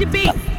the beat.